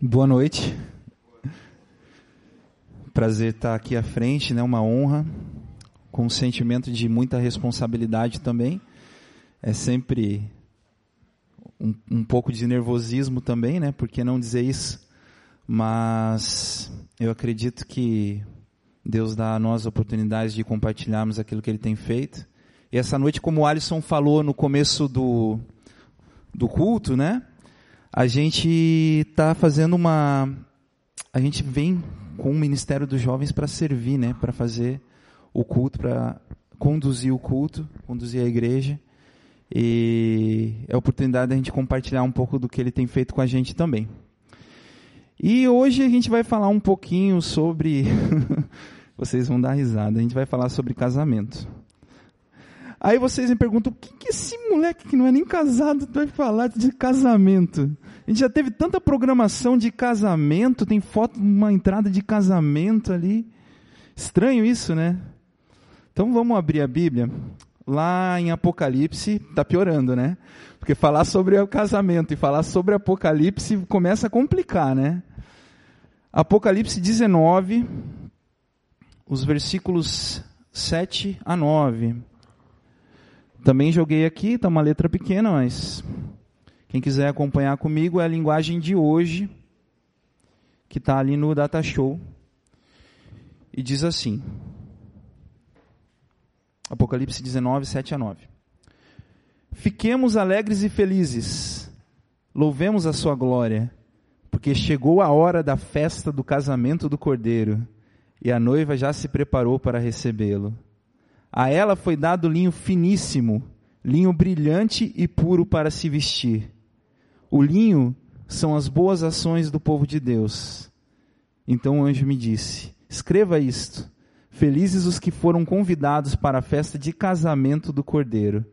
Boa noite. Prazer estar aqui à frente, né? Uma honra, com um sentimento de muita responsabilidade também. É sempre um, um pouco de nervosismo também, né? Por que não dizer isso? Mas eu acredito que Deus dá a nós oportunidades de compartilharmos aquilo que Ele tem feito. E essa noite, como o Alisson falou no começo do, do culto, né? A gente está fazendo uma. A gente vem com o Ministério dos Jovens para servir, né? Para fazer o culto, para conduzir o culto, conduzir a igreja. E é a oportunidade da gente compartilhar um pouco do que ele tem feito com a gente também. E hoje a gente vai falar um pouquinho sobre Vocês vão dar risada. A gente vai falar sobre casamento. Aí vocês me perguntam, o que, que esse moleque que não é nem casado vai falar de casamento? A gente já teve tanta programação de casamento, tem foto de uma entrada de casamento ali. Estranho isso, né? Então vamos abrir a Bíblia. Lá em Apocalipse, tá piorando, né? Porque falar sobre o casamento e falar sobre Apocalipse começa a complicar, né? Apocalipse 19, os versículos 7 a 9. Também joguei aqui, está uma letra pequena, mas quem quiser acompanhar comigo é a linguagem de hoje, que está ali no Data Show. E diz assim: Apocalipse 19, 7 a 9. Fiquemos alegres e felizes, louvemos a sua glória, porque chegou a hora da festa do casamento do Cordeiro e a noiva já se preparou para recebê-lo. A ela foi dado linho finíssimo, linho brilhante e puro para se vestir. O linho são as boas ações do povo de Deus. Então o anjo me disse: Escreva isto. Felizes os que foram convidados para a festa de casamento do Cordeiro.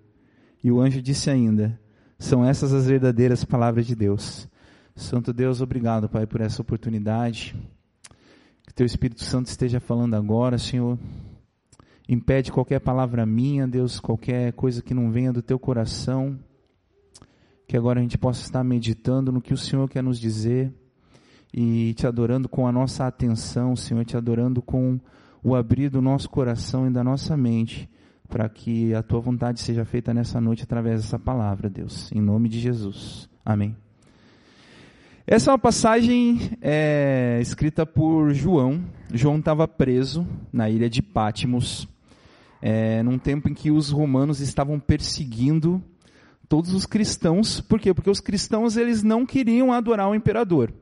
E o anjo disse ainda: São essas as verdadeiras palavras de Deus. Santo Deus, obrigado, Pai, por essa oportunidade. Que teu Espírito Santo esteja falando agora, Senhor. Impede qualquer palavra minha, Deus, qualquer coisa que não venha do teu coração. Que agora a gente possa estar meditando no que o Senhor quer nos dizer e te adorando com a nossa atenção, Senhor, te adorando com o abrir do nosso coração e da nossa mente, para que a tua vontade seja feita nessa noite através dessa palavra, Deus. Em nome de Jesus. Amém. Essa é uma passagem é, escrita por João. João estava preso na ilha de Pátimos, é, num tempo em que os romanos estavam perseguindo todos os cristãos. Por quê? Porque os cristãos eles não queriam adorar o imperador.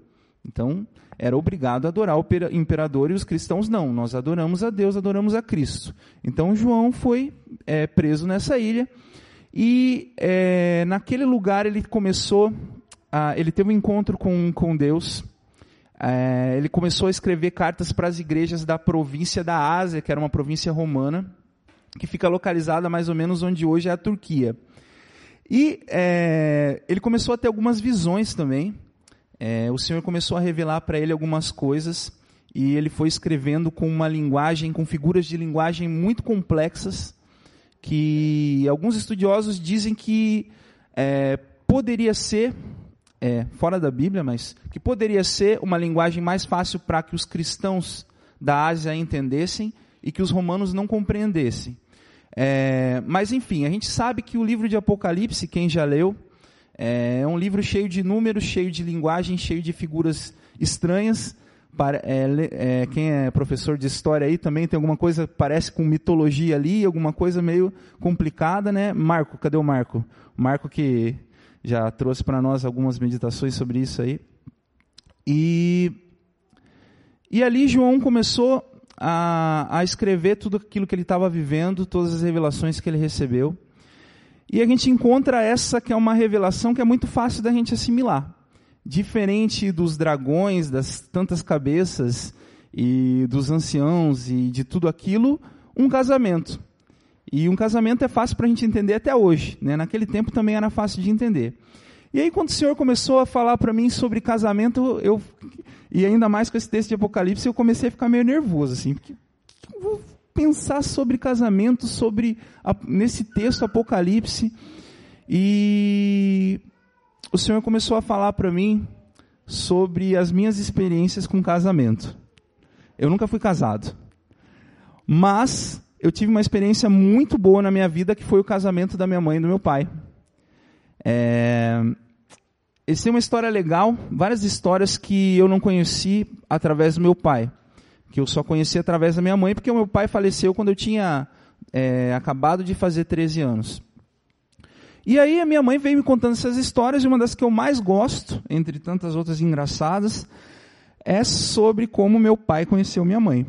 Então, era obrigado a adorar o imperador e os cristãos não. Nós adoramos a Deus, adoramos a Cristo. Então, João foi é, preso nessa ilha e é, naquele lugar ele começou ah, ele teve um encontro com, com Deus. É, ele começou a escrever cartas para as igrejas da província da Ásia, que era uma província romana, que fica localizada mais ou menos onde hoje é a Turquia. E é, ele começou a ter algumas visões também. É, o Senhor começou a revelar para ele algumas coisas e ele foi escrevendo com uma linguagem, com figuras de linguagem muito complexas, que alguns estudiosos dizem que é, poderia ser é, fora da Bíblia, mas que poderia ser uma linguagem mais fácil para que os cristãos da Ásia entendessem e que os romanos não compreendessem. É, mas enfim, a gente sabe que o livro de Apocalipse, quem já leu, é, é um livro cheio de números, cheio de linguagem, cheio de figuras estranhas. Para, é, é, quem é professor de história aí também tem alguma coisa, parece com mitologia ali, alguma coisa meio complicada, né? Marco, cadê o Marco? Marco que já trouxe para nós algumas meditações sobre isso aí. E, e ali João começou a, a escrever tudo aquilo que ele estava vivendo, todas as revelações que ele recebeu. E a gente encontra essa que é uma revelação que é muito fácil da gente assimilar. Diferente dos dragões, das tantas cabeças e dos anciãos e de tudo aquilo, um casamento. E um casamento é fácil para a gente entender até hoje. Né? Naquele tempo também era fácil de entender. E aí, quando o Senhor começou a falar para mim sobre casamento, eu, e ainda mais com esse texto de Apocalipse, eu comecei a ficar meio nervoso, assim, porque vou pensar sobre casamento, sobre nesse texto Apocalipse, e o Senhor começou a falar para mim sobre as minhas experiências com casamento. Eu nunca fui casado. Mas eu tive uma experiência muito boa na minha vida, que foi o casamento da minha mãe e do meu pai. É... Esse é uma história legal, várias histórias que eu não conheci através do meu pai, que eu só conheci através da minha mãe, porque o meu pai faleceu quando eu tinha é, acabado de fazer 13 anos. E aí a minha mãe veio me contando essas histórias, e uma das que eu mais gosto, entre tantas outras engraçadas, é sobre como meu pai conheceu minha mãe.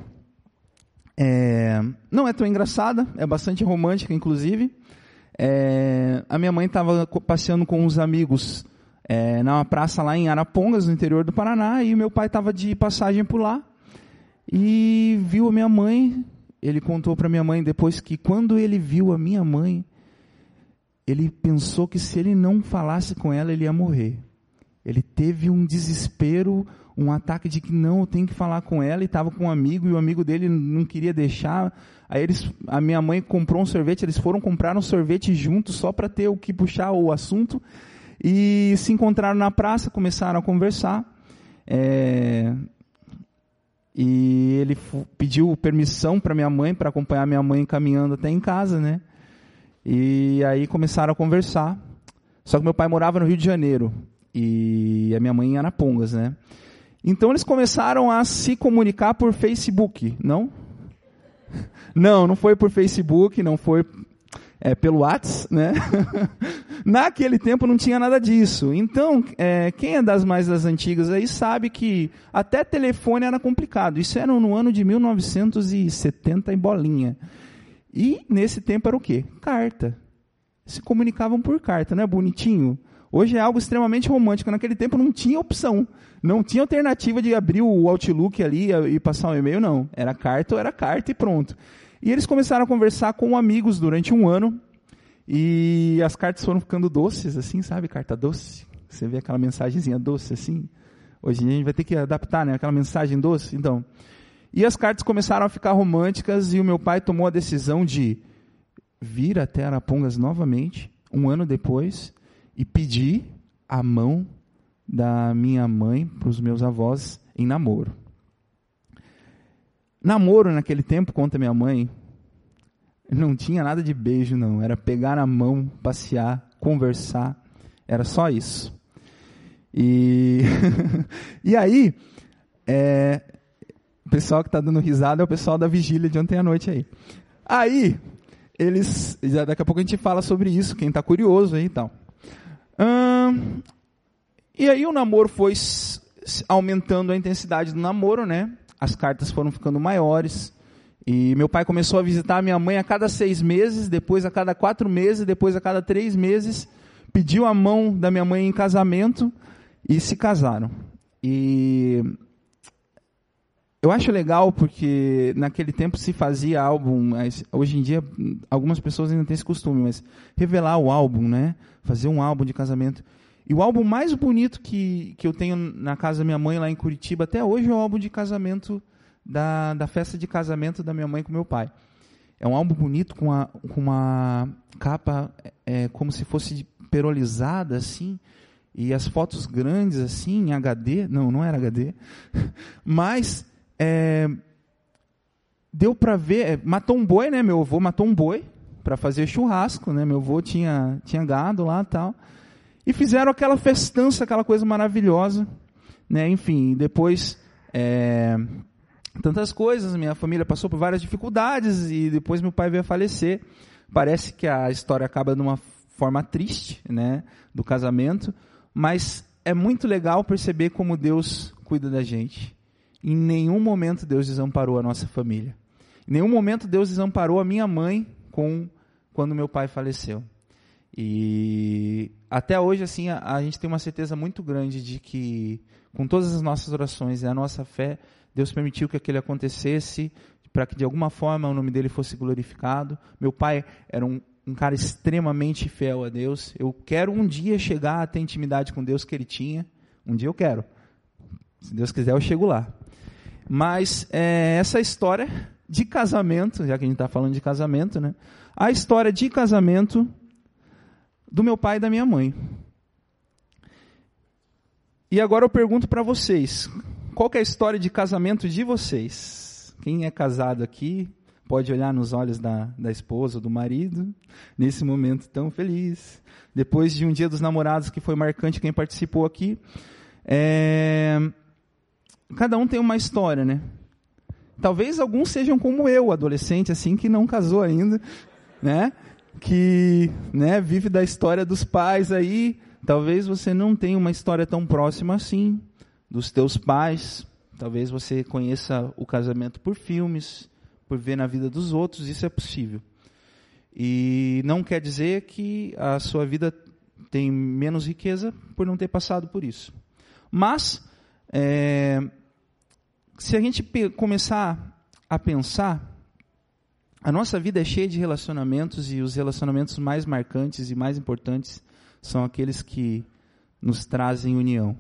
É, não é tão engraçada, é bastante romântica, inclusive. É, a minha mãe estava passeando com uns amigos é, na praça lá em Arapongas, no interior do Paraná, e meu pai estava de passagem por lá e viu a minha mãe. Ele contou para minha mãe depois que quando ele viu a minha mãe, ele pensou que se ele não falasse com ela, ele ia morrer. Ele teve um desespero, um ataque de que não, eu tenho que falar com ela, e estava com um amigo, e o amigo dele não queria deixar. Aí eles, a minha mãe comprou um sorvete, eles foram comprar um sorvete juntos só para ter o que puxar o assunto, e se encontraram na praça, começaram a conversar. É, e ele pediu permissão para minha mãe, para acompanhar minha mãe caminhando até em casa, né? E aí começaram a conversar. Só que meu pai morava no Rio de Janeiro e a minha mãe em Arapongas, né? Então eles começaram a se comunicar por Facebook, não? Não, não foi por Facebook, não foi é, pelo WhatsApp, né? Naquele tempo não tinha nada disso. Então, é, quem é das mais das antigas aí sabe que até telefone era complicado. Isso era no ano de 1970 em bolinha. E nesse tempo era o quê? Carta. Se comunicavam por carta, não é bonitinho? Hoje é algo extremamente romântico. Naquele tempo não tinha opção. Não tinha alternativa de abrir o Outlook ali e passar um e-mail, não. Era carta ou era carta e pronto. E eles começaram a conversar com amigos durante um ano. E as cartas foram ficando doces, assim, sabe? Carta doce. Você vê aquela mensagenzinha doce, assim. Hoje a gente vai ter que adaptar, né? Aquela mensagem doce. Então. E as cartas começaram a ficar românticas e o meu pai tomou a decisão de vir até Arapongas novamente, um ano depois, e pedi a mão da minha mãe para os meus avós em namoro. Namoro naquele tempo, conta minha mãe, não tinha nada de beijo, não. Era pegar na mão, passear, conversar. Era só isso. E, e aí, é, o pessoal que está dando risada é o pessoal da vigília de ontem à noite aí. Aí, eles. Daqui a pouco a gente fala sobre isso, quem está curioso aí e tal. Hum, e aí o namoro foi aumentando a intensidade do namoro, né? As cartas foram ficando maiores. E meu pai começou a visitar a minha mãe a cada seis meses, depois a cada quatro meses, depois a cada três meses. Pediu a mão da minha mãe em casamento e se casaram. E eu acho legal porque naquele tempo se fazia álbum, hoje em dia algumas pessoas ainda têm esse costume, mas revelar o álbum, né? Fazer um álbum de casamento. E o álbum mais bonito que, que eu tenho na casa da minha mãe lá em Curitiba até hoje é o álbum de casamento da, da festa de casamento da minha mãe com meu pai. É um álbum bonito com, a, com uma capa é, como se fosse perolizada assim e as fotos grandes assim em HD. Não, não era HD, mas é, deu para ver. É, matou um boi, né? Meu avô matou um boi para fazer churrasco, né? Meu avô tinha tinha gado lá tal. E fizeram aquela festança, aquela coisa maravilhosa, né? Enfim, depois é, tantas coisas, minha família passou por várias dificuldades e depois meu pai veio a falecer. Parece que a história acaba de uma forma triste, né, do casamento, mas é muito legal perceber como Deus cuida da gente. Em nenhum momento Deus desamparou a nossa família. Em nenhum momento Deus desamparou a minha mãe com quando meu pai faleceu. E até hoje, assim, a, a, gente tem uma certeza muito grande de que, com todas as nossas orações e a nossa fé, Deus permitiu que aquilo acontecesse para que de alguma forma o nome dele fosse glorificado. Meu pai era um, um cara extremamente fiel a Deus. Eu quero um dia chegar a ter intimidade com Deus que ele tinha. Um dia eu quero. Se Deus quiser, eu chego lá. Mas é, essa história de casamento, já que a gente está falando de casamento, né? A história de casamento do meu pai e da minha mãe. E agora eu pergunto para vocês, qual é a história de casamento de vocês? Quem é casado aqui pode olhar nos olhos da, da esposa, do marido, nesse momento tão feliz. Depois de um dia dos namorados que foi marcante, quem participou aqui. É... Cada um tem uma história, né? Talvez alguns sejam como eu, adolescente, assim, que não casou ainda, né? Que né, vive da história dos pais aí. Talvez você não tenha uma história tão próxima assim, dos teus pais. Talvez você conheça o casamento por filmes, por ver na vida dos outros, isso é possível. E não quer dizer que a sua vida tem menos riqueza por não ter passado por isso. Mas, é, se a gente começar a pensar, a nossa vida é cheia de relacionamentos e os relacionamentos mais marcantes e mais importantes são aqueles que nos trazem união,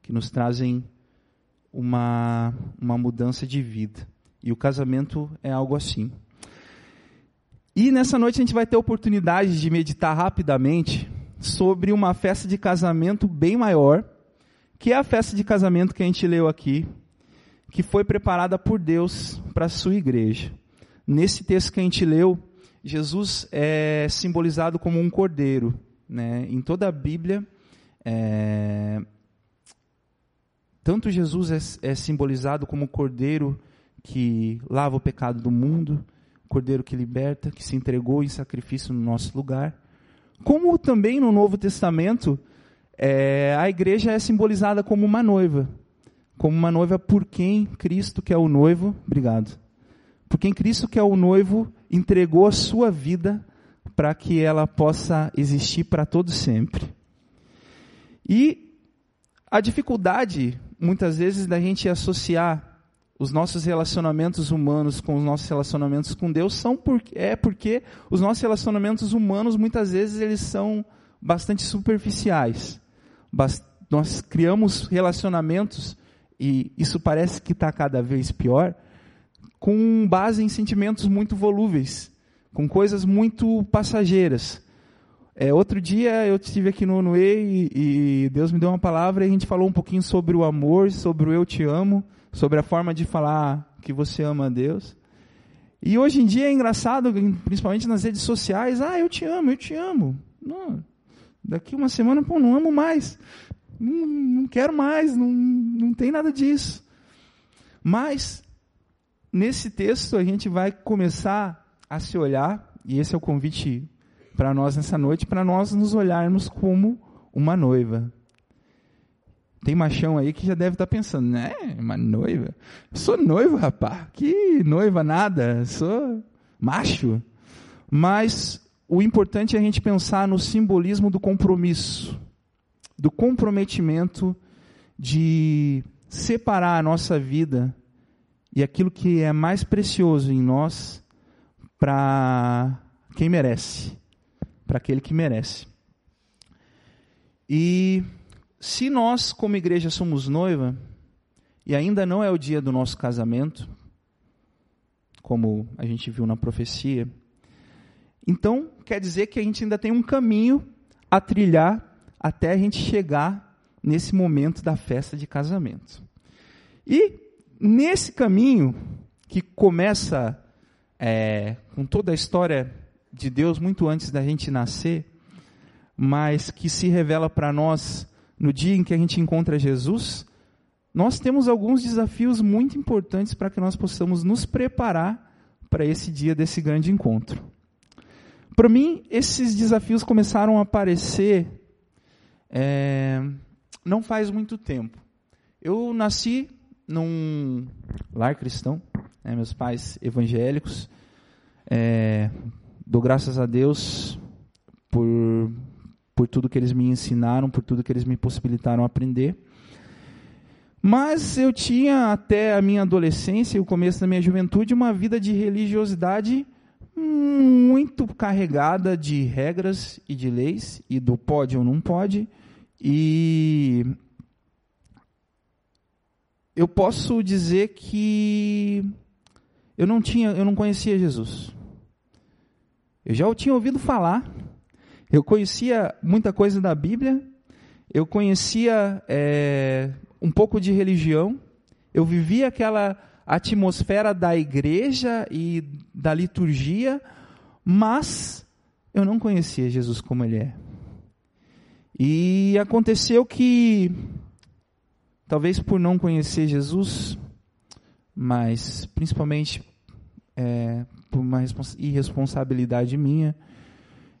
que nos trazem uma, uma mudança de vida. E o casamento é algo assim. E nessa noite a gente vai ter a oportunidade de meditar rapidamente sobre uma festa de casamento bem maior, que é a festa de casamento que a gente leu aqui, que foi preparada por Deus para a sua igreja. Nesse texto que a gente leu, Jesus é simbolizado como um cordeiro. Né? Em toda a Bíblia, é... tanto Jesus é, é simbolizado como o cordeiro que lava o pecado do mundo, cordeiro que liberta, que se entregou em sacrifício no nosso lugar. Como também no Novo Testamento, é, a igreja é simbolizada como uma noiva como uma noiva por quem Cristo, que é o noivo, obrigado, por quem Cristo, que é o noivo, entregou a sua vida para que ela possa existir para todo sempre. E a dificuldade, muitas vezes, da gente associar os nossos relacionamentos humanos com os nossos relacionamentos com Deus são por, é porque os nossos relacionamentos humanos muitas vezes eles são bastante superficiais. Bast nós criamos relacionamentos e isso parece que está cada vez pior, com base em sentimentos muito volúveis, com coisas muito passageiras. É, outro dia eu estive aqui no, no E e, e Deus me deu uma palavra e a gente falou um pouquinho sobre o amor, sobre o eu te amo, sobre a forma de falar que você ama a Deus. E hoje em dia é engraçado, principalmente nas redes sociais, ah, eu te amo, eu te amo. Não, daqui uma semana, pô, não amo mais não, não quero mais, não, não tem nada disso. Mas, nesse texto, a gente vai começar a se olhar, e esse é o convite para nós nessa noite, para nós nos olharmos como uma noiva. Tem machão aí que já deve estar tá pensando, né? Uma noiva? Sou noivo, rapaz. Que noiva nada. Sou macho. Mas o importante é a gente pensar no simbolismo do compromisso do comprometimento de separar a nossa vida e aquilo que é mais precioso em nós para quem merece, para aquele que merece. E se nós, como igreja, somos noiva, e ainda não é o dia do nosso casamento, como a gente viu na profecia, então quer dizer que a gente ainda tem um caminho a trilhar até a gente chegar nesse momento da festa de casamento. E nesse caminho, que começa é, com toda a história de Deus muito antes da gente nascer, mas que se revela para nós no dia em que a gente encontra Jesus, nós temos alguns desafios muito importantes para que nós possamos nos preparar para esse dia desse grande encontro. Para mim, esses desafios começaram a aparecer é, não faz muito tempo. Eu nasci num lar cristão, né, meus pais evangélicos. É, dou graças a Deus por, por tudo que eles me ensinaram, por tudo que eles me possibilitaram aprender. Mas eu tinha até a minha adolescência e o começo da minha juventude uma vida de religiosidade muito carregada de regras e de leis e do pode ou não pode e eu posso dizer que eu não tinha, eu não conhecia Jesus. Eu já o tinha ouvido falar. Eu conhecia muita coisa da Bíblia. eu conhecia é, um pouco de religião, eu vivia aquela atmosfera da igreja e da liturgia, mas eu não conhecia Jesus como ele é. E aconteceu que, talvez por não conhecer Jesus, mas principalmente é, por uma irresponsabilidade minha,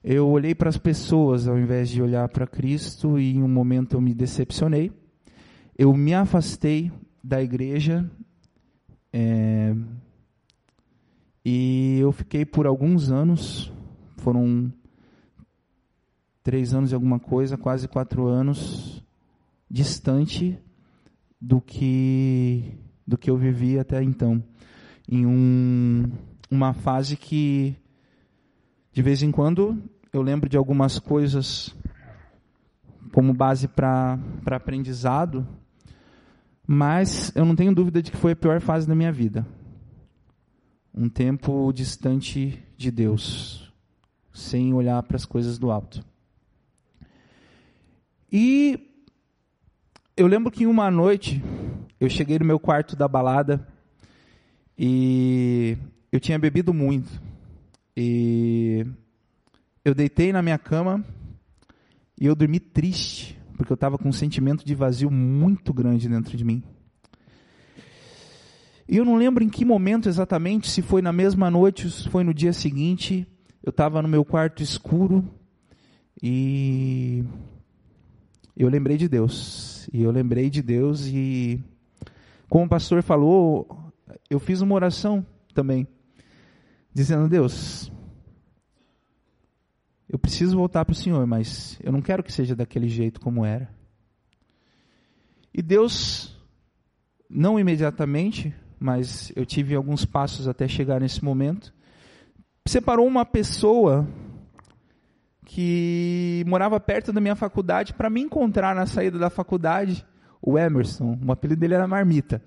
eu olhei para as pessoas ao invés de olhar para Cristo e em um momento eu me decepcionei. Eu me afastei da igreja é, e eu fiquei por alguns anos, foram três anos e alguma coisa, quase quatro anos, distante do que do que eu vivi até então, em um, uma fase que de vez em quando eu lembro de algumas coisas como base para aprendizado, mas eu não tenho dúvida de que foi a pior fase da minha vida. Um tempo distante de Deus, sem olhar para as coisas do alto. E eu lembro que uma noite eu cheguei no meu quarto da balada e eu tinha bebido muito. E eu deitei na minha cama e eu dormi triste, porque eu estava com um sentimento de vazio muito grande dentro de mim. E eu não lembro em que momento exatamente, se foi na mesma noite, se foi no dia seguinte, eu estava no meu quarto escuro e eu lembrei de Deus. E eu lembrei de Deus e, como o pastor falou, eu fiz uma oração também, dizendo: Deus, eu preciso voltar para o Senhor, mas eu não quero que seja daquele jeito como era. E Deus, não imediatamente, mas eu tive alguns passos até chegar nesse momento, separou uma pessoa que morava perto da minha faculdade para me encontrar na saída da faculdade, o Emerson, o apelido dele era Marmita.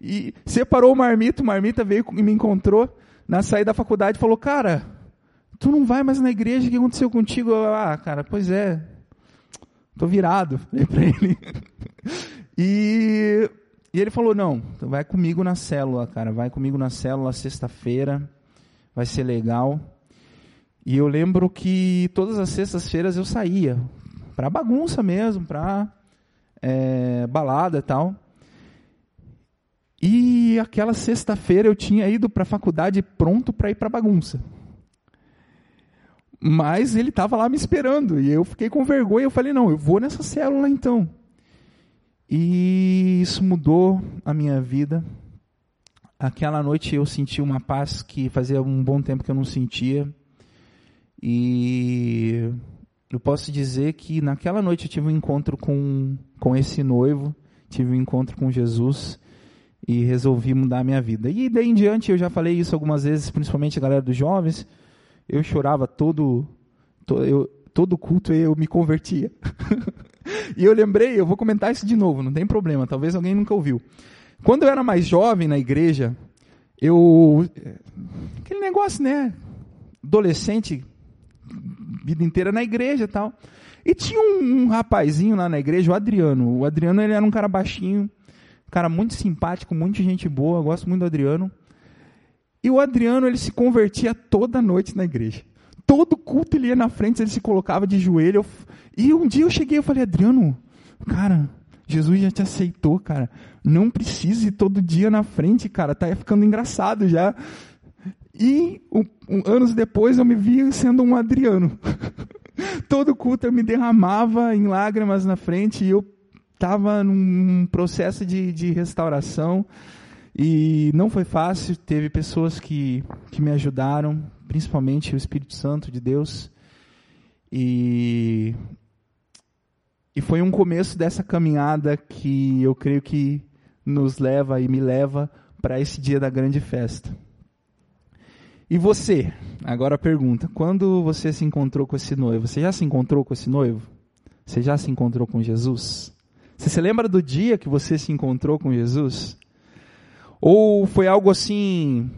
E separou o Marmita, o Marmita veio e me encontrou na saída da faculdade e falou: Cara, tu não vai mais na igreja, o que aconteceu contigo? Eu, ah, cara, pois é, tô virado, falei ele. e, e ele falou: Não, vai comigo na célula, cara, vai comigo na célula sexta-feira, vai ser legal. E eu lembro que todas as sextas-feiras eu saía para bagunça mesmo, para é, balada e tal. E aquela sexta-feira eu tinha ido para a faculdade pronto para ir para bagunça. Mas ele estava lá me esperando e eu fiquei com vergonha. Eu falei: não, eu vou nessa célula então. E isso mudou a minha vida. Aquela noite eu senti uma paz que fazia um bom tempo que eu não sentia. E eu posso dizer que naquela noite eu tive um encontro com, com esse noivo, tive um encontro com Jesus e resolvi mudar a minha vida. E daí em diante eu já falei isso algumas vezes, principalmente a galera dos jovens. Eu chorava todo, todo, eu, todo culto eu me convertia. e eu lembrei, eu vou comentar isso de novo, não tem problema, talvez alguém nunca ouviu. Quando eu era mais jovem na igreja, eu. Aquele negócio, né? Adolescente, vida inteira na igreja e tal. E tinha um, um, rapazinho lá na igreja, o Adriano. O Adriano ele era um cara baixinho, cara muito simpático, muita gente boa, gosto muito do Adriano. E o Adriano ele se convertia toda noite na igreja. Todo culto ele ia na frente, ele se colocava de joelho. E um dia eu cheguei e falei, Adriano, cara, Jesus já te aceitou, cara. Não precisa ir todo dia na frente, cara. Tá ficando engraçado já. E um, um, anos depois eu me vi sendo um Adriano. Todo culto eu me derramava em lágrimas na frente e eu estava num processo de, de restauração. E não foi fácil, teve pessoas que, que me ajudaram, principalmente o Espírito Santo de Deus. E, e foi um começo dessa caminhada que eu creio que nos leva e me leva para esse dia da grande festa. E você? Agora a pergunta: quando você se encontrou com esse noivo? Você já se encontrou com esse noivo? Você já se encontrou com Jesus? Você se lembra do dia que você se encontrou com Jesus? Ou foi algo assim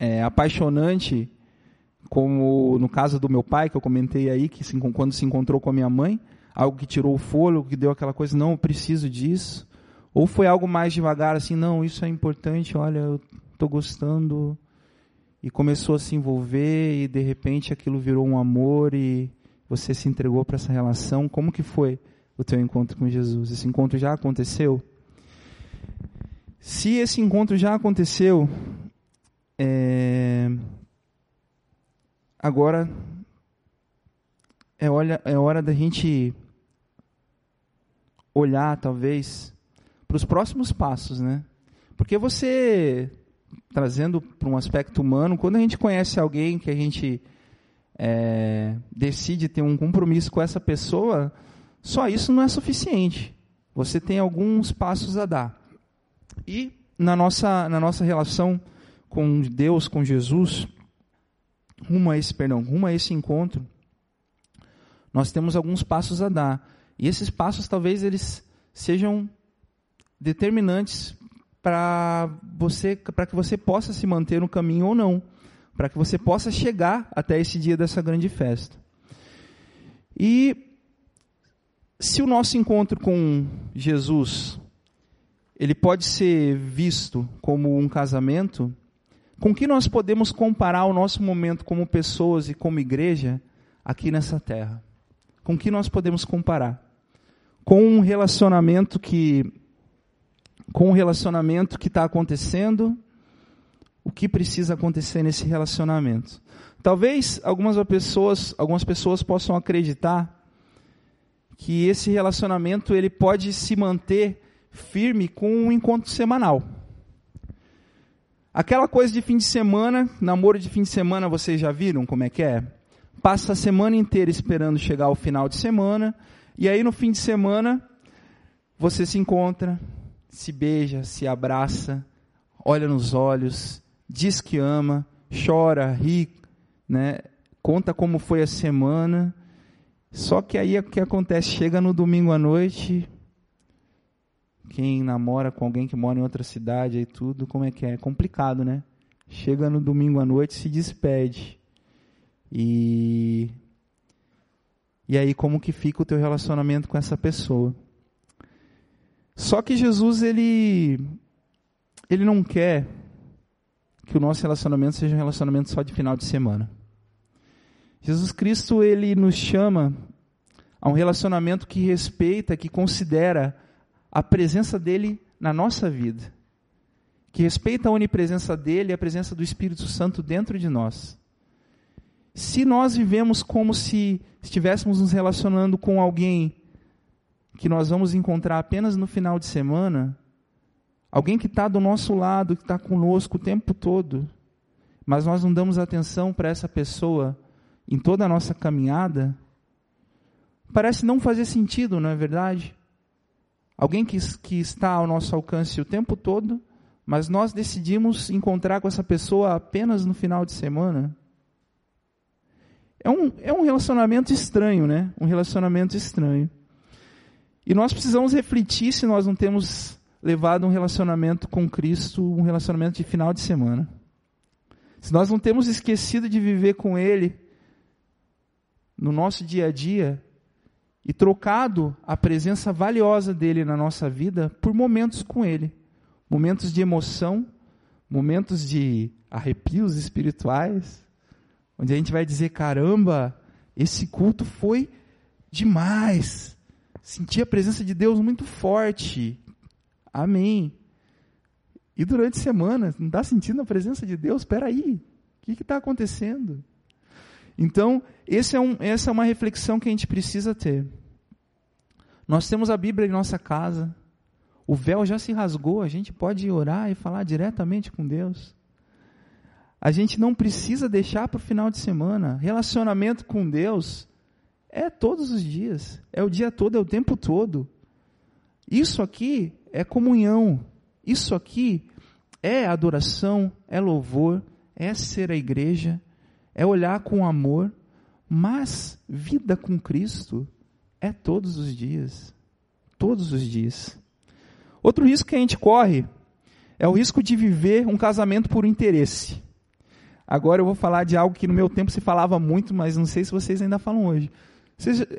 é, apaixonante, como no caso do meu pai, que eu comentei aí, que se, quando se encontrou com a minha mãe, algo que tirou o fôlego, que deu aquela coisa, não, eu preciso disso? Ou foi algo mais devagar, assim, não, isso é importante, olha, eu estou gostando, e começou a se envolver, e de repente aquilo virou um amor, e você se entregou para essa relação. Como que foi o teu encontro com Jesus? Esse encontro já aconteceu? Se esse encontro já aconteceu, é... agora é hora, é hora da gente olhar, talvez, para os próximos passos, né? Porque você, trazendo para um aspecto humano, quando a gente conhece alguém que a gente é, decide ter um compromisso com essa pessoa, só isso não é suficiente. Você tem alguns passos a dar. E na nossa, na nossa relação com Deus, com Jesus, rumo a esse, perdão, rumo a esse encontro, nós temos alguns passos a dar. E esses passos talvez eles sejam determinantes para você, para que você possa se manter no caminho ou não, para que você possa chegar até esse dia dessa grande festa. E se o nosso encontro com Jesus ele pode ser visto como um casamento, com que nós podemos comparar o nosso momento como pessoas e como igreja aqui nessa terra? Com que nós podemos comparar? Com um relacionamento que com um relacionamento que está acontecendo, o que precisa acontecer nesse relacionamento? Talvez algumas pessoas, algumas pessoas possam acreditar que esse relacionamento ele pode se manter firme com um encontro semanal. Aquela coisa de fim de semana, namoro de fim de semana, vocês já viram como é que é? passa a semana inteira esperando chegar ao final de semana, e aí no fim de semana você se encontra, se beija, se abraça, olha nos olhos, diz que ama, chora, ri, né? conta como foi a semana. Só que aí o que acontece? Chega no domingo à noite, quem namora com alguém que mora em outra cidade e tudo, como é que é? É complicado, né? Chega no domingo à noite se despede. E e aí como que fica o teu relacionamento com essa pessoa? Só que Jesus ele ele não quer que o nosso relacionamento seja um relacionamento só de final de semana. Jesus Cristo ele nos chama a um relacionamento que respeita, que considera a presença dele na nossa vida, que respeita a onipresença dele e a presença do Espírito Santo dentro de nós. Se nós vivemos como se estivéssemos nos relacionando com alguém que nós vamos encontrar apenas no final de semana, alguém que está do nosso lado, que está conosco o tempo todo, mas nós não damos atenção para essa pessoa em toda a nossa caminhada, parece não fazer sentido, não é verdade? Alguém que, que está ao nosso alcance o tempo todo, mas nós decidimos encontrar com essa pessoa apenas no final de semana. É um, é um relacionamento estranho, né? Um relacionamento estranho. E nós precisamos refletir se nós não temos levado um relacionamento com Cristo, um relacionamento de final de semana. Se nós não temos esquecido de viver com Ele no nosso dia a dia e trocado a presença valiosa dele na nossa vida por momentos com Ele, momentos de emoção, momentos de arrepios espirituais, onde a gente vai dizer: caramba, esse culto foi demais. Senti a presença de Deus muito forte. Amém. E durante a semana, não está sentindo a presença de Deus? Espera aí, o que está acontecendo? Então, é um, essa é uma reflexão que a gente precisa ter. Nós temos a Bíblia em nossa casa, o véu já se rasgou, a gente pode orar e falar diretamente com Deus. A gente não precisa deixar para o final de semana. Relacionamento com Deus é todos os dias, é o dia todo, é o tempo todo. Isso aqui é comunhão. Isso aqui é adoração, é louvor, é ser a igreja, é olhar com amor, mas vida com Cristo é todos os dias. Todos os dias. Outro risco que a gente corre é o risco de viver um casamento por interesse. Agora eu vou falar de algo que no meu tempo se falava muito, mas não sei se vocês ainda falam hoje.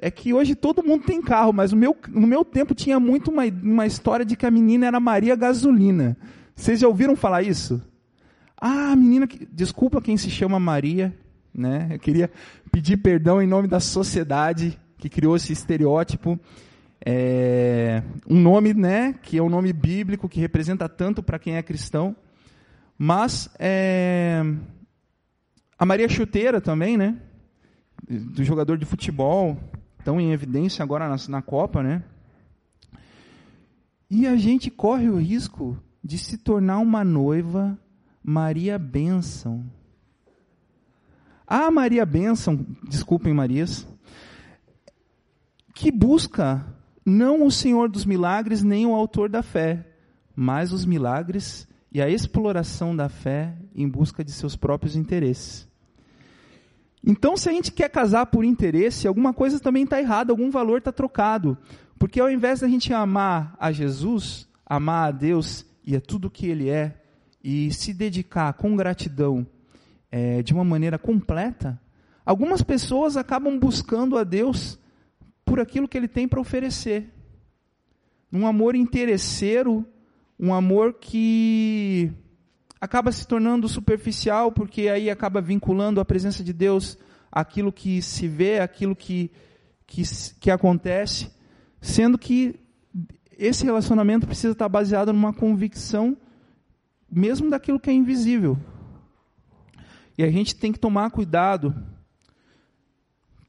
É que hoje todo mundo tem carro, mas no meu, no meu tempo tinha muito uma, uma história de que a menina era Maria Gasolina. Vocês já ouviram falar isso? Ah, a menina, que, desculpa quem se chama Maria, né? Eu queria pedir perdão em nome da sociedade que criou esse estereótipo. É, um nome, né, que é um nome bíblico que representa tanto para quem é cristão. Mas é, a Maria Chuteira também, né? Do jogador de futebol, tão em evidência agora na, na Copa, né? E a gente corre o risco de se tornar uma noiva Maria Bênção. A Maria Bênção, desculpem Marias, que busca não o Senhor dos milagres nem o autor da fé, mas os milagres e a exploração da fé em busca de seus próprios interesses. Então, se a gente quer casar por interesse, alguma coisa também está errada, algum valor está trocado. Porque ao invés da gente amar a Jesus, amar a Deus e a tudo que Ele é, e se dedicar com gratidão é, de uma maneira completa, algumas pessoas acabam buscando a Deus por aquilo que Ele tem para oferecer. Um amor interesseiro, um amor que acaba se tornando superficial, porque aí acaba vinculando a presença de Deus àquilo que se vê, àquilo que, que, que acontece, sendo que esse relacionamento precisa estar baseado numa convicção, mesmo daquilo que é invisível. E a gente tem que tomar cuidado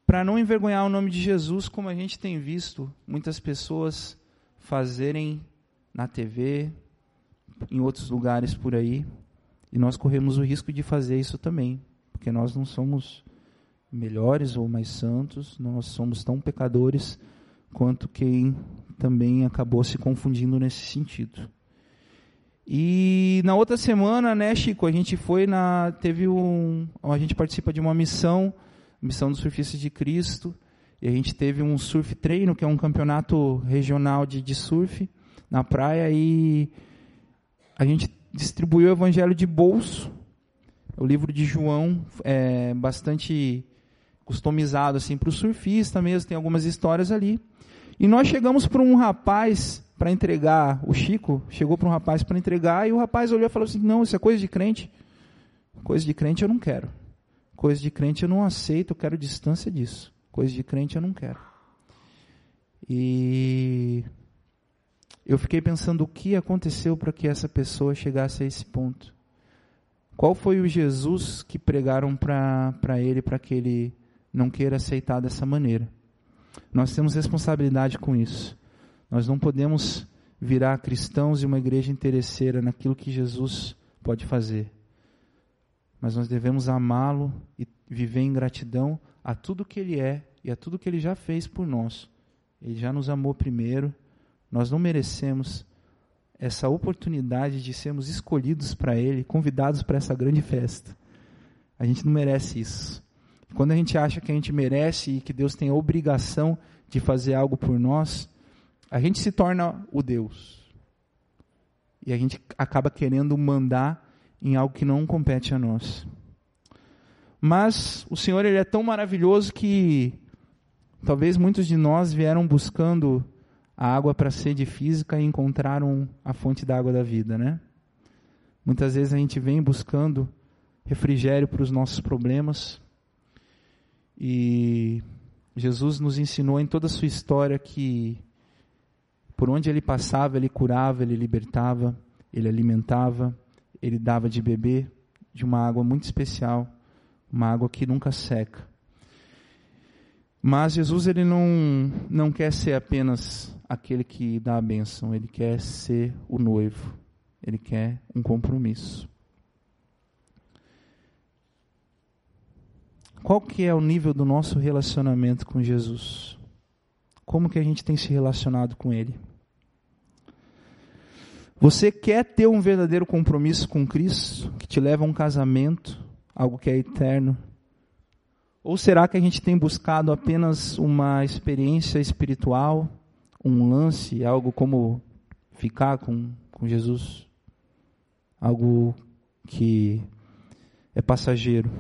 para não envergonhar o nome de Jesus, como a gente tem visto muitas pessoas fazerem na TV, em outros lugares por aí. E nós corremos o risco de fazer isso também, porque nós não somos melhores ou mais santos, nós somos tão pecadores quanto quem também acabou se confundindo nesse sentido. E na outra semana, né, Chico, a gente foi na teve um, a gente participa de uma missão, missão dos surfistas de Cristo, e a gente teve um surf treino, que é um campeonato regional de, de surf na praia e a gente distribuiu o evangelho de bolso. O livro de João é bastante customizado assim para o surfista mesmo, tem algumas histórias ali. E nós chegamos para um rapaz para entregar, o Chico chegou para um rapaz para entregar e o rapaz olhou e falou assim: "Não, isso é coisa de crente. Coisa de crente eu não quero. Coisa de crente eu não aceito, eu quero distância disso. Coisa de crente eu não quero." E eu fiquei pensando o que aconteceu para que essa pessoa chegasse a esse ponto. Qual foi o Jesus que pregaram para ele para que ele não queira aceitar dessa maneira? Nós temos responsabilidade com isso. Nós não podemos virar cristãos e uma igreja interesseira naquilo que Jesus pode fazer. Mas nós devemos amá-lo e viver em gratidão a tudo que ele é e a tudo que ele já fez por nós. Ele já nos amou primeiro nós não merecemos essa oportunidade de sermos escolhidos para Ele, convidados para essa grande festa. A gente não merece isso. Quando a gente acha que a gente merece e que Deus tem a obrigação de fazer algo por nós, a gente se torna o Deus. E a gente acaba querendo mandar em algo que não compete a nós. Mas o Senhor ele é tão maravilhoso que talvez muitos de nós vieram buscando a água para sede física e encontraram a fonte da água da vida, né? Muitas vezes a gente vem buscando refrigério para os nossos problemas e Jesus nos ensinou em toda a sua história que por onde ele passava, ele curava, ele libertava, ele alimentava, ele dava de beber de uma água muito especial, uma água que nunca seca. Mas Jesus ele não, não quer ser apenas aquele que dá a bênção, ele quer ser o noivo, ele quer um compromisso. Qual que é o nível do nosso relacionamento com Jesus? Como que a gente tem se relacionado com Ele? Você quer ter um verdadeiro compromisso com Cristo, que te leva a um casamento, algo que é eterno, ou será que a gente tem buscado apenas uma experiência espiritual, um lance, algo como ficar com, com Jesus? Algo que é passageiro.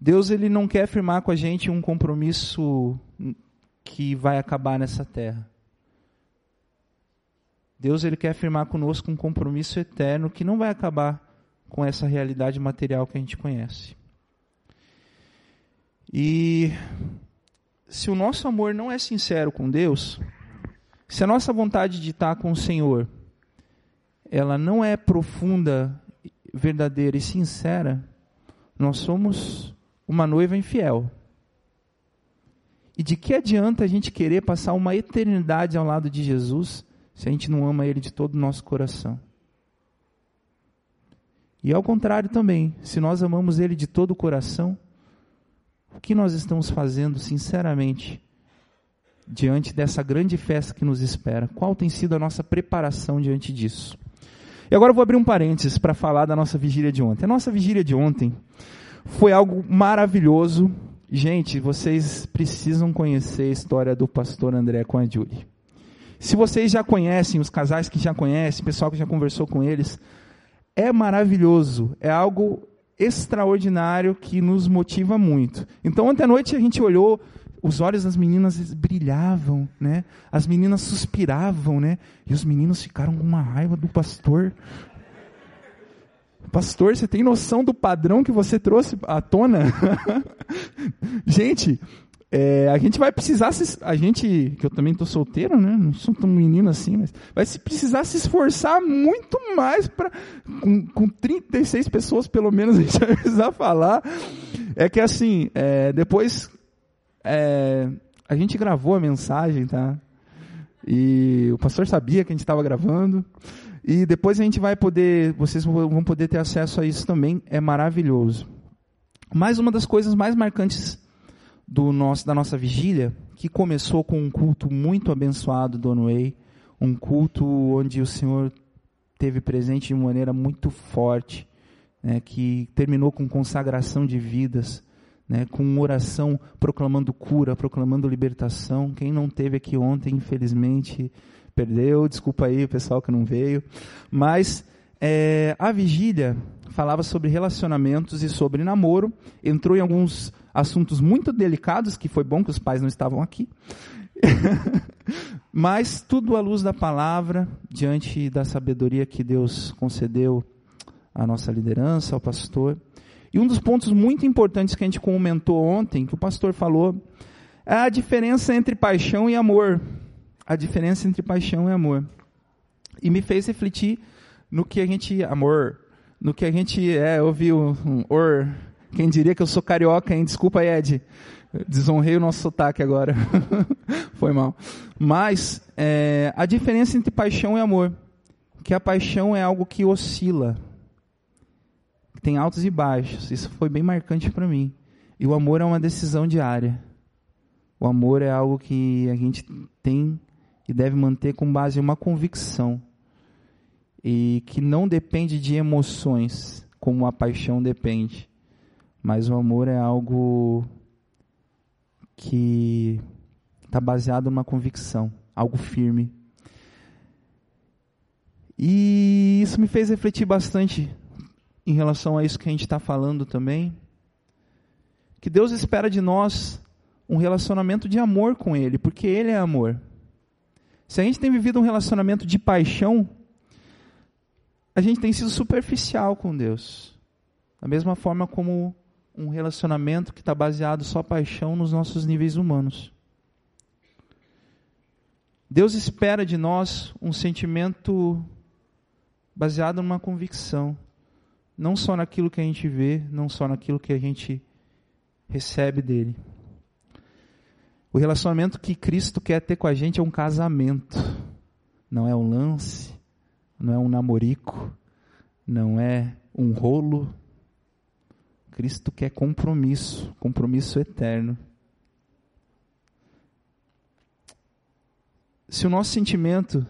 Deus ele não quer firmar com a gente um compromisso que vai acabar nessa terra. Deus ele quer firmar conosco um compromisso eterno que não vai acabar com essa realidade material que a gente conhece. E se o nosso amor não é sincero com Deus, se a nossa vontade de estar com o Senhor, ela não é profunda, verdadeira e sincera, nós somos uma noiva infiel. E de que adianta a gente querer passar uma eternidade ao lado de Jesus se a gente não ama Ele de todo o nosso coração? E ao contrário também, se nós amamos Ele de todo o coração, o que nós estamos fazendo sinceramente diante dessa grande festa que nos espera? Qual tem sido a nossa preparação diante disso? E agora eu vou abrir um parênteses para falar da nossa vigília de ontem. A nossa vigília de ontem foi algo maravilhoso. Gente, vocês precisam conhecer a história do pastor André com a Julie. Se vocês já conhecem, os casais que já conhecem, o pessoal que já conversou com eles, é maravilhoso, é algo extraordinário que nos motiva muito. Então, ontem à noite a gente olhou, os olhos das meninas brilhavam, né? As meninas suspiravam, né? E os meninos ficaram com uma raiva do pastor. Pastor, você tem noção do padrão que você trouxe à tona? gente, é, a gente vai precisar se, a gente que eu também estou solteiro né não sou tão menino assim mas vai se precisar se esforçar muito mais para com, com 36 pessoas pelo menos a gente vai precisar falar. É que assim é, depois é, a gente gravou a mensagem tá? E o pastor sabia que a gente estava gravando. E depois a gente vai poder vocês vão poder ter acesso a isso também. É maravilhoso. Mas uma das coisas mais marcantes do nosso, da nossa vigília, que começou com um culto muito abençoado do Onway, um culto onde o Senhor teve presente de maneira muito forte, né, que terminou com consagração de vidas, né, com oração proclamando cura, proclamando libertação. Quem não teve aqui ontem, infelizmente, perdeu. Desculpa aí o pessoal que não veio. Mas é, a vigília falava sobre relacionamentos e sobre namoro, entrou em alguns assuntos muito delicados, que foi bom que os pais não estavam aqui. Mas tudo à luz da palavra, diante da sabedoria que Deus concedeu à nossa liderança, ao pastor. E um dos pontos muito importantes que a gente comentou ontem, que o pastor falou, é a diferença entre paixão e amor. A diferença entre paixão e amor. E me fez refletir no que a gente. Amor. No que a gente é, ouviu um or quem diria que eu sou carioca, hein? Desculpa, Ed. Desonrei o nosso sotaque agora. Foi mal. Mas é, a diferença entre paixão e amor. Que a paixão é algo que oscila. Tem altos e baixos. Isso foi bem marcante para mim. E o amor é uma decisão diária. O amor é algo que a gente tem e deve manter com base em uma convicção. E que não depende de emoções, como a paixão depende. Mas o amor é algo que está baseado numa convicção, algo firme. E isso me fez refletir bastante em relação a isso que a gente está falando também. Que Deus espera de nós um relacionamento de amor com Ele, porque Ele é amor. Se a gente tem vivido um relacionamento de paixão, a gente tem sido superficial com Deus. Da mesma forma como um relacionamento que está baseado só paixão nos nossos níveis humanos. Deus espera de nós um sentimento baseado numa convicção, não só naquilo que a gente vê, não só naquilo que a gente recebe dele. O relacionamento que Cristo quer ter com a gente é um casamento, não é um lance, não é um namorico, não é um rolo, Cristo quer compromisso, compromisso eterno. Se o nosso sentimento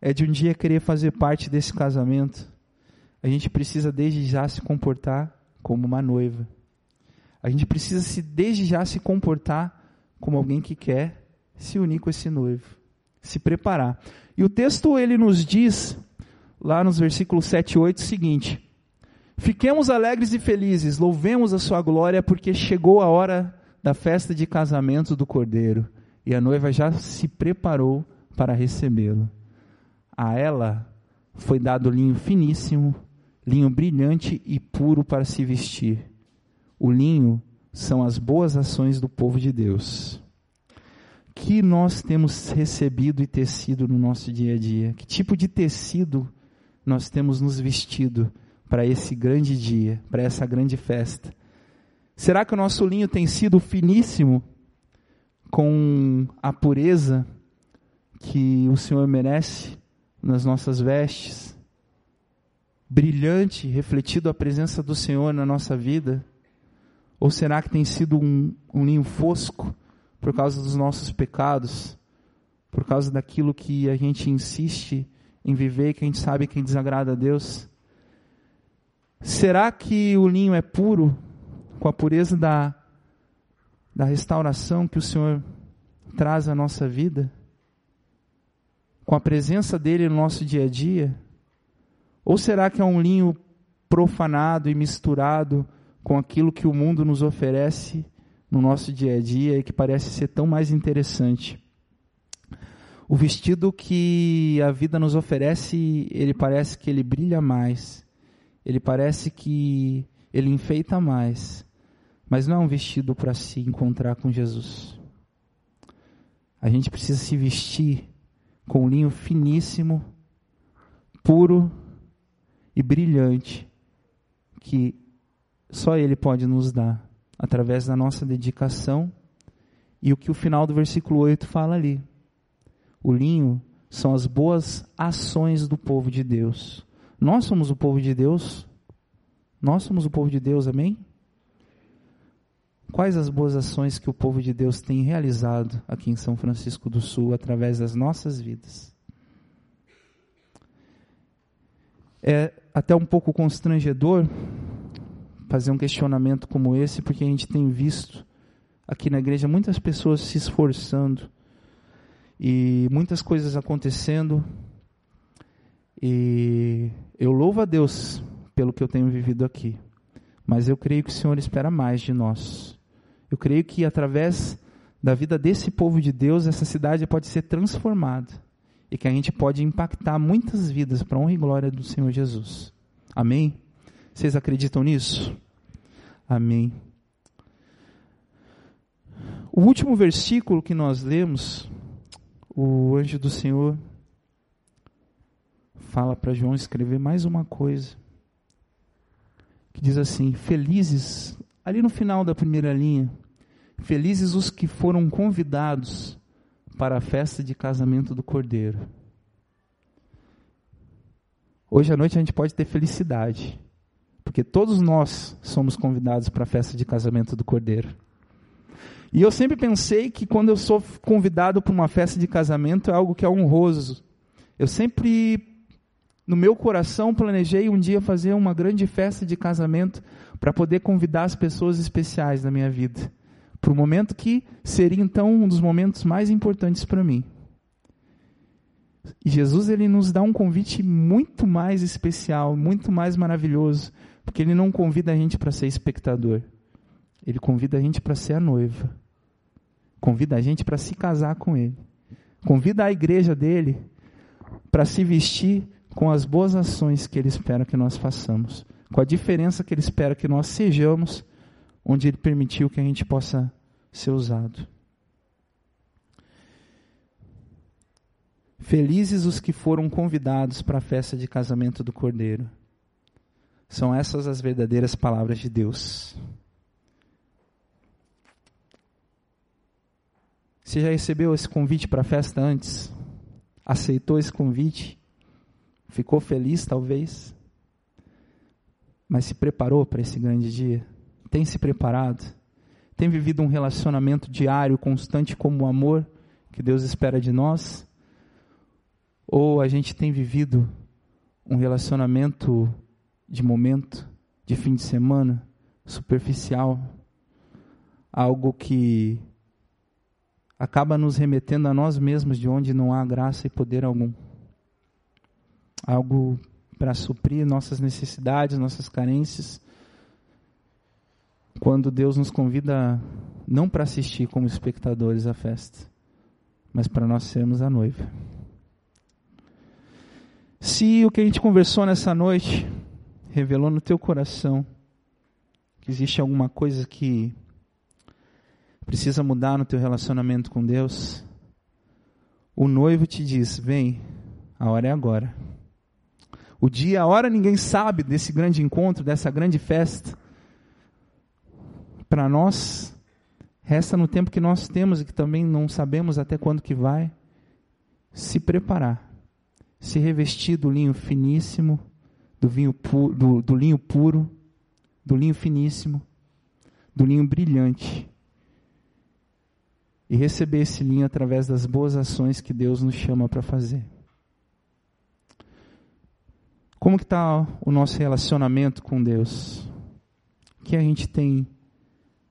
é de um dia querer fazer parte desse casamento, a gente precisa desde já se comportar como uma noiva. A gente precisa se desde já se comportar como alguém que quer se unir com esse noivo, se preparar. E o texto ele nos diz lá nos versículos 7 e 8 o seguinte: Fiquemos alegres e felizes, louvemos a sua glória, porque chegou a hora da festa de casamento do Cordeiro, e a noiva já se preparou para recebê-lo. A ela foi dado linho finíssimo, linho brilhante e puro para se vestir. O linho são as boas ações do povo de Deus. Que nós temos recebido e tecido no nosso dia a dia? Que tipo de tecido nós temos nos vestido para esse grande dia, para essa grande festa? Será que o nosso linho tem sido finíssimo, com a pureza que o Senhor merece nas nossas vestes? Brilhante, refletido a presença do Senhor na nossa vida? Ou será que tem sido um, um linho fosco por causa dos nossos pecados, por causa daquilo que a gente insiste em viver, que a gente sabe que desagrada a Deus? Será que o linho é puro, com a pureza da, da restauração que o Senhor traz à nossa vida? Com a presença dEle no nosso dia a dia? Ou será que é um linho profanado e misturado com aquilo que o mundo nos oferece no nosso dia a dia e que parece ser tão mais interessante? O vestido que a vida nos oferece, ele parece que ele brilha mais. Ele parece que ele enfeita mais. Mas não é um vestido para se encontrar com Jesus. A gente precisa se vestir com um linho finíssimo, puro e brilhante, que só Ele pode nos dar, através da nossa dedicação e o que o final do versículo 8 fala ali. O linho são as boas ações do povo de Deus. Nós somos o povo de Deus? Nós somos o povo de Deus, amém? Quais as boas ações que o povo de Deus tem realizado aqui em São Francisco do Sul através das nossas vidas? É até um pouco constrangedor fazer um questionamento como esse, porque a gente tem visto aqui na igreja muitas pessoas se esforçando e muitas coisas acontecendo. E eu louvo a Deus pelo que eu tenho vivido aqui, mas eu creio que o Senhor espera mais de nós. Eu creio que através da vida desse povo de Deus, essa cidade pode ser transformada e que a gente pode impactar muitas vidas para honra e glória do Senhor Jesus. Amém? Vocês acreditam nisso? Amém. O último versículo que nós lemos, o anjo do Senhor fala para João escrever mais uma coisa. Que diz assim: Felizes Ali no final da primeira linha, felizes os que foram convidados para a festa de casamento do Cordeiro. Hoje à noite a gente pode ter felicidade, porque todos nós somos convidados para a festa de casamento do Cordeiro. E eu sempre pensei que quando eu sou convidado para uma festa de casamento é algo que é honroso. Eu sempre no meu coração, planejei um dia fazer uma grande festa de casamento para poder convidar as pessoas especiais da minha vida. Para o momento que seria então um dos momentos mais importantes para mim. E Jesus ele nos dá um convite muito mais especial, muito mais maravilhoso, porque ele não convida a gente para ser espectador. Ele convida a gente para ser a noiva. Convida a gente para se casar com ele. Convida a igreja dele para se vestir com as boas ações que Ele espera que nós façamos, com a diferença que Ele espera que nós sejamos, onde Ele permitiu que a gente possa ser usado. Felizes os que foram convidados para a festa de casamento do Cordeiro. São essas as verdadeiras palavras de Deus. Você já recebeu esse convite para a festa antes? Aceitou esse convite? Ficou feliz, talvez, mas se preparou para esse grande dia? Tem se preparado? Tem vivido um relacionamento diário, constante, como o amor que Deus espera de nós? Ou a gente tem vivido um relacionamento de momento, de fim de semana, superficial, algo que acaba nos remetendo a nós mesmos de onde não há graça e poder algum algo para suprir nossas necessidades, nossas carências. Quando Deus nos convida não para assistir como espectadores à festa, mas para nós sermos a noiva. Se o que a gente conversou nessa noite revelou no teu coração que existe alguma coisa que precisa mudar no teu relacionamento com Deus, o noivo te diz: Vem, a hora é agora. O dia, a hora, ninguém sabe desse grande encontro, dessa grande festa. Para nós, resta no tempo que nós temos e que também não sabemos até quando que vai, se preparar, se revestir do linho finíssimo, do, vinho pu do, do linho puro, do linho finíssimo, do linho brilhante, e receber esse linho através das boas ações que Deus nos chama para fazer. Como que está o nosso relacionamento com Deus? O que a gente tem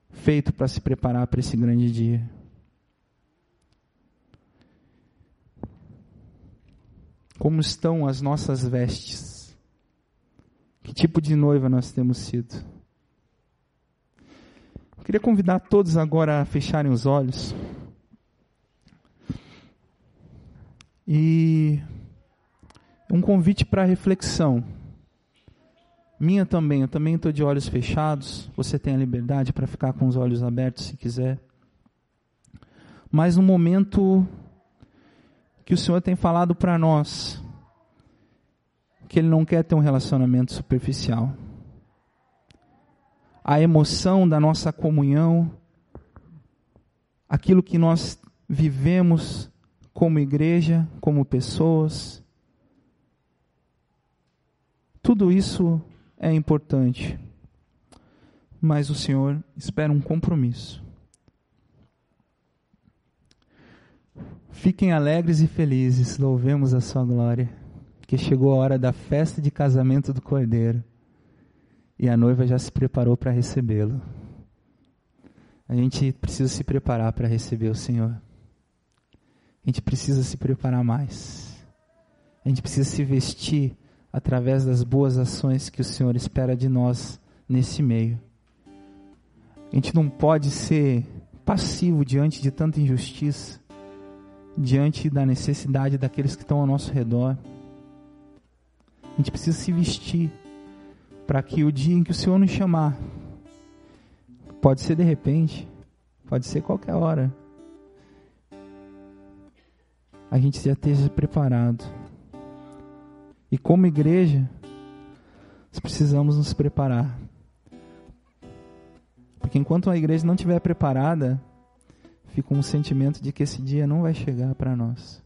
feito para se preparar para esse grande dia? Como estão as nossas vestes? Que tipo de noiva nós temos sido? Eu queria convidar todos agora a fecharem os olhos. E um convite para reflexão. Minha também, eu também estou de olhos fechados. Você tem a liberdade para ficar com os olhos abertos se quiser. Mas no momento que o Senhor tem falado para nós, que Ele não quer ter um relacionamento superficial. A emoção da nossa comunhão, aquilo que nós vivemos como igreja, como pessoas, tudo isso é importante, mas o Senhor espera um compromisso. Fiquem alegres e felizes, louvemos a Sua glória, que chegou a hora da festa de casamento do Cordeiro e a noiva já se preparou para recebê-lo. A gente precisa se preparar para receber o Senhor. A gente precisa se preparar mais. A gente precisa se vestir através das boas ações que o Senhor espera de nós nesse meio. A gente não pode ser passivo diante de tanta injustiça, diante da necessidade daqueles que estão ao nosso redor. A gente precisa se vestir para que o dia em que o Senhor nos chamar, pode ser de repente, pode ser qualquer hora, a gente já esteja preparado e como igreja, nós precisamos nos preparar. Porque enquanto a igreja não estiver preparada, fica um sentimento de que esse dia não vai chegar para nós.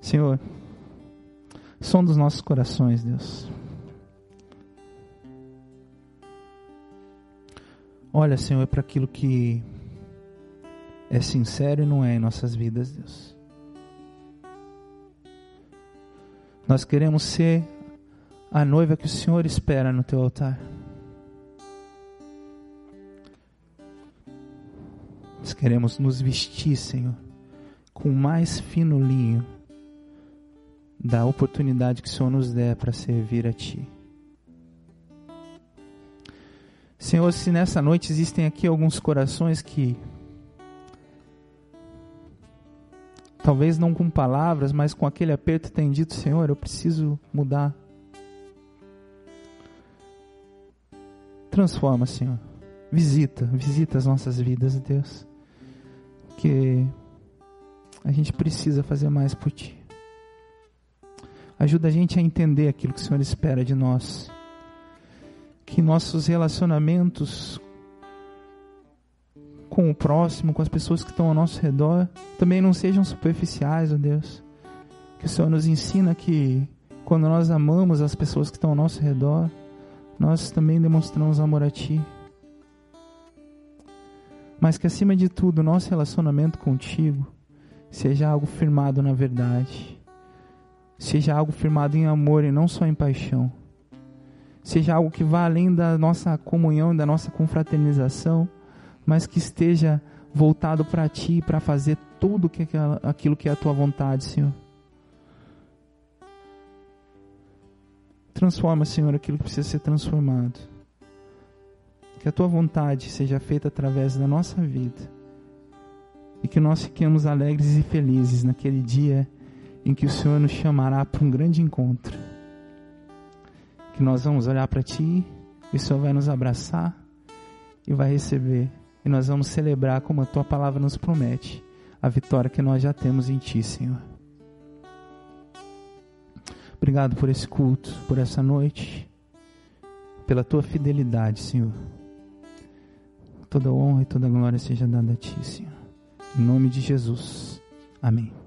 Senhor, som dos nossos corações, Deus. Olha, Senhor, para aquilo que é sincero e não é em nossas vidas, Deus. Nós queremos ser a noiva que o Senhor espera no teu altar. Nós queremos nos vestir, Senhor, com o mais fino linho da oportunidade que o Senhor nos der para servir a Ti. Senhor, se nessa noite existem aqui alguns corações que Talvez não com palavras, mas com aquele aperto tem dito, Senhor, eu preciso mudar. Transforma, Senhor. Visita, visita as nossas vidas, Deus. Que a gente precisa fazer mais por Ti. Ajuda a gente a entender aquilo que o Senhor espera de nós. Que nossos relacionamentos com o próximo, com as pessoas que estão ao nosso redor, também não sejam superficiais, ó Deus. Que o Senhor nos ensina que quando nós amamos as pessoas que estão ao nosso redor, nós também demonstramos amor a Ti. Mas que acima de tudo, nosso relacionamento contigo seja algo firmado na verdade, seja algo firmado em amor e não só em paixão, seja algo que vá além da nossa comunhão, da nossa confraternização, mas que esteja voltado para Ti, para fazer tudo que, aquilo que é a Tua vontade, Senhor. Transforma, Senhor, aquilo que precisa ser transformado. Que a Tua vontade seja feita através da nossa vida. E que nós fiquemos alegres e felizes naquele dia em que o Senhor nos chamará para um grande encontro. Que nós vamos olhar para Ti e o Senhor vai nos abraçar e vai receber. E nós vamos celebrar como a Tua palavra nos promete a vitória que nós já temos em Ti, Senhor. Obrigado por esse culto, por essa noite, pela Tua fidelidade, Senhor. Toda honra e toda glória seja dada a Ti, Senhor. Em nome de Jesus. Amém.